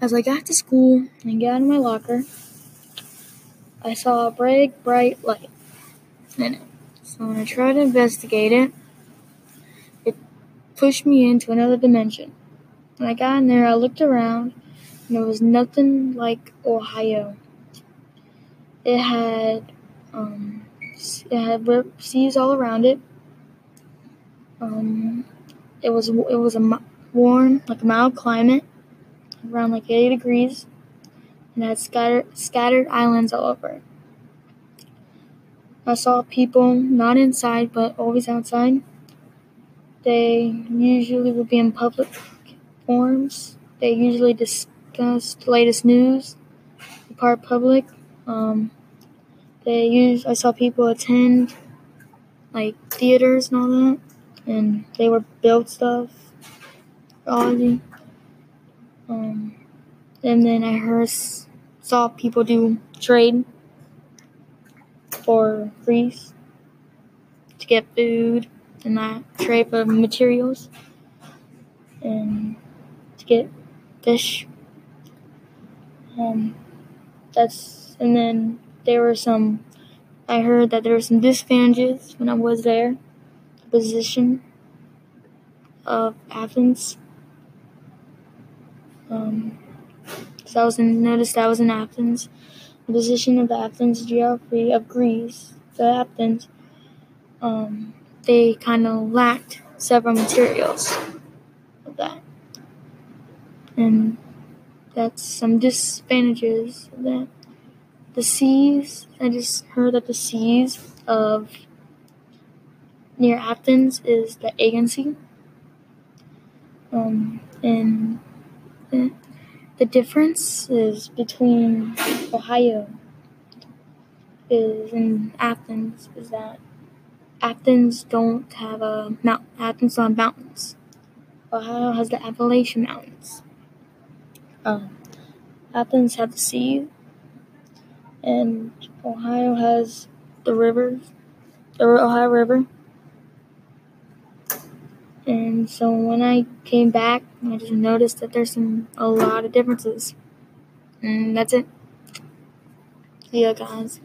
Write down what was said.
As I got to school and got in my locker, I saw a bright, bright light in it. So when I tried to investigate it, it pushed me into another dimension. When I got in there, I looked around, and it was nothing like Ohio. It had um, it had seas all around it. Um, it was it was a warm, like mild climate, around like 80 degrees, and had scattered scattered islands all over. I saw people not inside but always outside. They usually would be in public forums. They usually discuss the latest news, the part public. Um, they use. I saw people attend like theaters and all that, and they were build stuff. Ozzy. Um, and then I heard saw people do trade for Greece to get food and that trade for materials and to get fish. Um, that's and then there were some. I heard that there were some disadvantages when I was there. The position of Athens. Um, so I was in, noticed I was in Athens. The position of the Athens geography of Greece, the Athens, um, they kind of lacked several materials of that. And that's some disadvantages that. The seas, I just heard that the seas of near Athens is the Aegean Sea. Um, and the, the difference between Ohio is in Athens is that Athens don't have a mount. Athens on mountains. Ohio has the Appalachian Mountains. Um, Athens have the sea, and Ohio has the rivers, the Ohio River. And so when I came back, I just noticed that there's some a lot of differences. And that's it. See you guys.